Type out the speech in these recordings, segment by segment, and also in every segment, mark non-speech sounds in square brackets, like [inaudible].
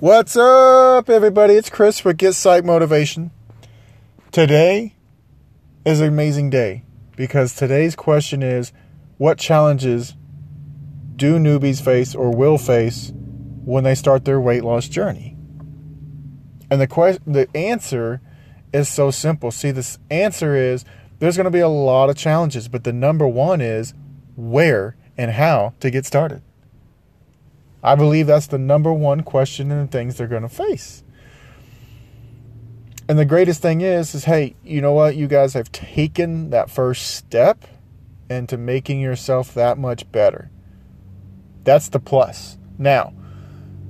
What's up, everybody? It's Chris with Get Psych Motivation. Today is an amazing day because today's question is what challenges do newbies face or will face when they start their weight loss journey? And the question, the answer is so simple. See, this answer is there's going to be a lot of challenges, but the number one is where and how to get started. I believe that's the number one question and the things they're going to face. And the greatest thing is, is hey, you know what? You guys have taken that first step into making yourself that much better. That's the plus. Now,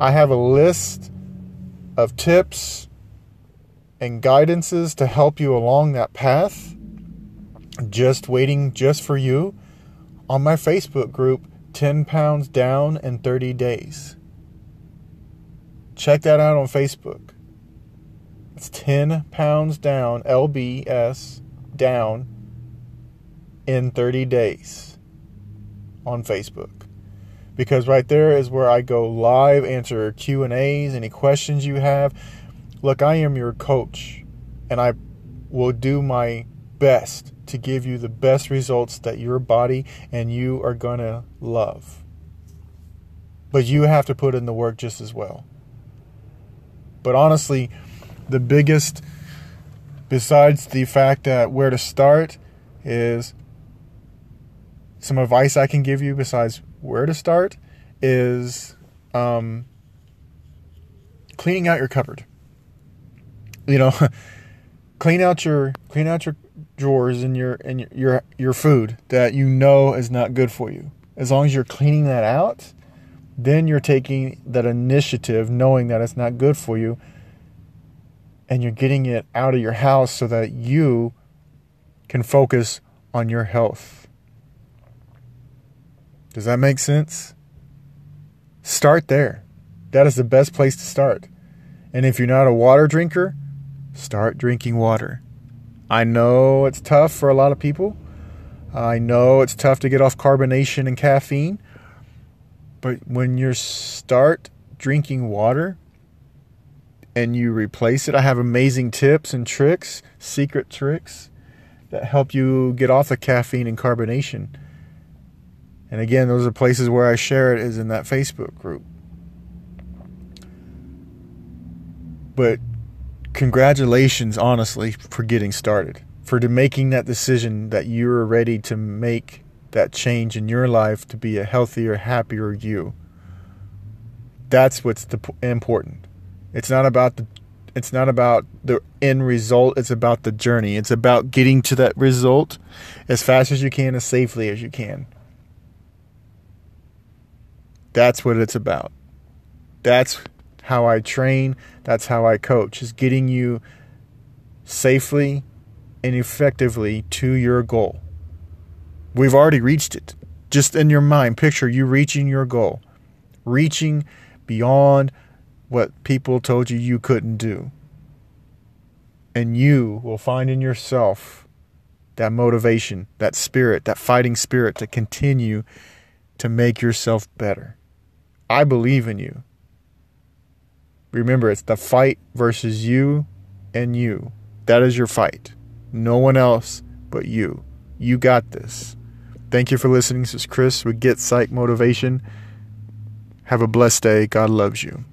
I have a list of tips and guidances to help you along that path. Just waiting just for you on my Facebook group 10 pounds down in 30 days. Check that out on Facebook. It's 10 pounds down, LBS down in 30 days on Facebook. Because right there is where I go live, answer Q&As, any questions you have. Look, I am your coach and I will do my best to give you the best results that your body and you are going to love. But you have to put in the work just as well. But honestly, the biggest, besides the fact that where to start, is some advice I can give you besides where to start is um, cleaning out your cupboard. You know, [laughs] clean out your clean out your drawers in your in your your food that you know is not good for you. As long as you're cleaning that out, then you're taking that initiative knowing that it's not good for you and you're getting it out of your house so that you can focus on your health. Does that make sense? Start there. That is the best place to start. And if you're not a water drinker, start drinking water. I know it's tough for a lot of people. I know it's tough to get off carbonation and caffeine. But when you start drinking water and you replace it, I have amazing tips and tricks, secret tricks that help you get off the caffeine and carbonation. And again, those are places where I share it is in that Facebook group. But congratulations, honestly, for getting started, for making that decision that you're ready to make that change in your life to be a healthier, happier you. That's what's the important. It's not about the it's not about the end result, it's about the journey. It's about getting to that result as fast as you can as safely as you can. That's what it's about. That's how I train, that's how I coach, is getting you safely and effectively to your goal. We've already reached it. Just in your mind, picture you reaching your goal, reaching beyond what people told you you couldn't do. And you will find in yourself that motivation, that spirit, that fighting spirit to continue to make yourself better. I believe in you. Remember, it's the fight versus you and you. That is your fight. No one else but you. You got this. Thank you for listening. This is Chris with Get Psych Motivation. Have a blessed day. God loves you.